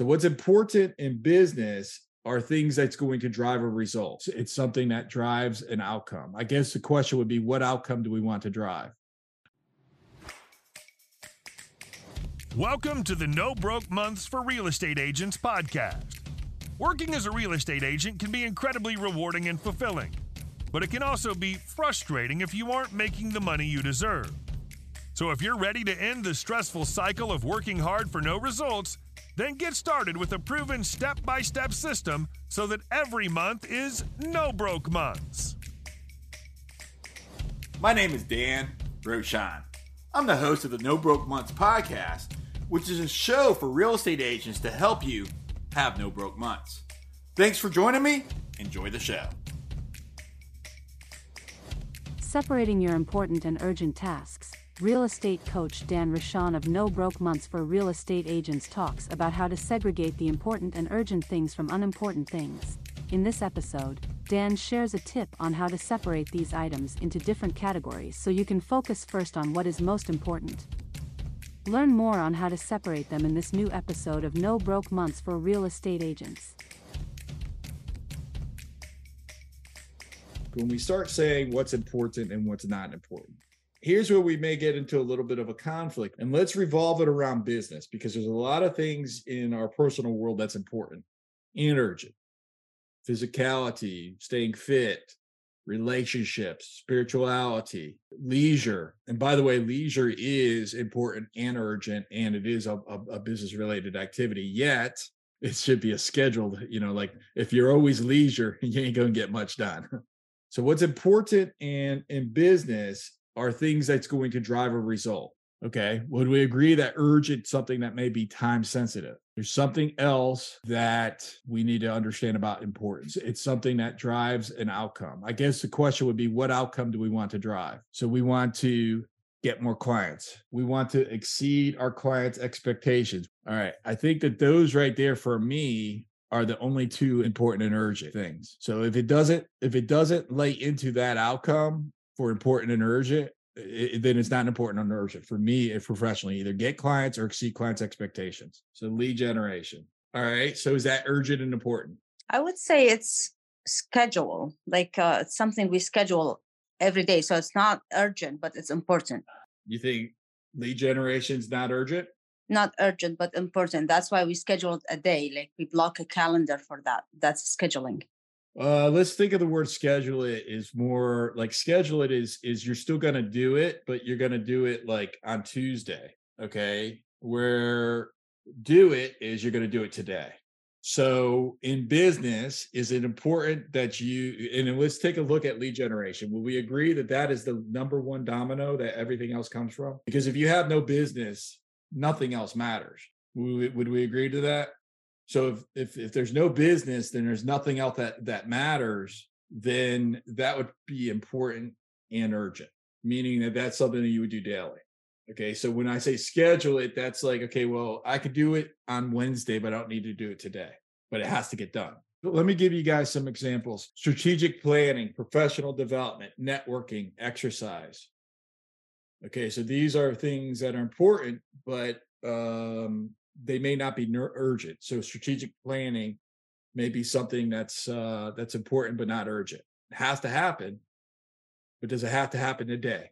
So, what's important in business are things that's going to drive a result. It's something that drives an outcome. I guess the question would be what outcome do we want to drive? Welcome to the No Broke Months for Real Estate Agents podcast. Working as a real estate agent can be incredibly rewarding and fulfilling, but it can also be frustrating if you aren't making the money you deserve. So if you're ready to end the stressful cycle of working hard for no results, then get started with a proven step by step system so that every month is no broke months. My name is Dan Rochon. I'm the host of the No Broke Months podcast, which is a show for real estate agents to help you have no broke months. Thanks for joining me. Enjoy the show. Separating your important and urgent tasks. Real estate coach Dan Rochon of No Broke Months for Real Estate Agents talks about how to segregate the important and urgent things from unimportant things. In this episode, Dan shares a tip on how to separate these items into different categories so you can focus first on what is most important. Learn more on how to separate them in this new episode of No Broke Months for Real Estate Agents. When we start saying what's important and what's not important, here's where we may get into a little bit of a conflict and let's revolve it around business because there's a lot of things in our personal world that's important. And urgent physicality staying fit relationships spirituality leisure and by the way leisure is important and urgent and it is a, a, a business related activity yet it should be a scheduled you know like if you're always leisure you ain't gonna get much done. So what's important in in business are things that's going to drive a result. Okay. Would we agree that urgent something that may be time sensitive? There's something else that we need to understand about importance. It's something that drives an outcome. I guess the question would be what outcome do we want to drive? So we want to get more clients. We want to exceed our clients' expectations. All right. I think that those right there for me are the only two important and urgent things. So if it doesn't if it doesn't lay into that outcome, for important and urgent, it, then it's not important and urgent for me if professionally. Either get clients or exceed clients' expectations. So lead generation. All right. So is that urgent and important? I would say it's schedule, like uh, it's something we schedule every day. So it's not urgent, but it's important. You think lead generation is not urgent? Not urgent, but important. That's why we schedule a day. Like we block a calendar for that. That's scheduling. Uh, let's think of the word schedule it is more like schedule it is is you're still gonna do it, but you're gonna do it like on Tuesday. Okay. Where do it is you're gonna do it today. So in business, is it important that you and let's take a look at lead generation. Will we agree that that is the number one domino that everything else comes from? Because if you have no business, nothing else matters. Would we, would we agree to that? So if, if if there's no business, then there's nothing else that that matters. Then that would be important and urgent, meaning that that's something that you would do daily. Okay, so when I say schedule it, that's like okay, well, I could do it on Wednesday, but I don't need to do it today. But it has to get done. Let me give you guys some examples: strategic planning, professional development, networking, exercise. Okay, so these are things that are important, but um, they may not be urgent. So strategic planning may be something that's uh, that's important but not urgent. It has to happen, but does it have to happen today?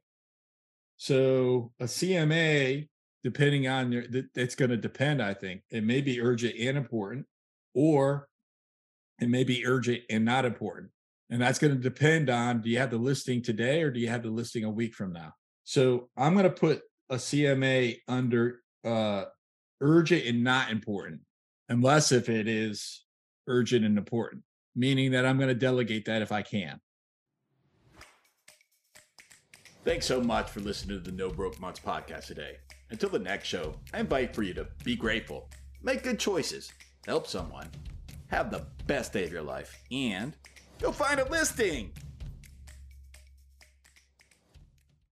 So a CMA, depending on your, it's going to depend. I think it may be urgent and important, or it may be urgent and not important. And that's going to depend on do you have the listing today or do you have the listing a week from now? So I'm going to put a CMA under uh, urgent and not important, unless if it is urgent and important, meaning that I'm going to delegate that if I can. Thanks so much for listening to the No Broke Months podcast today. Until the next show, I invite for you to be grateful, make good choices, help someone, have the best day of your life, and go find a listing.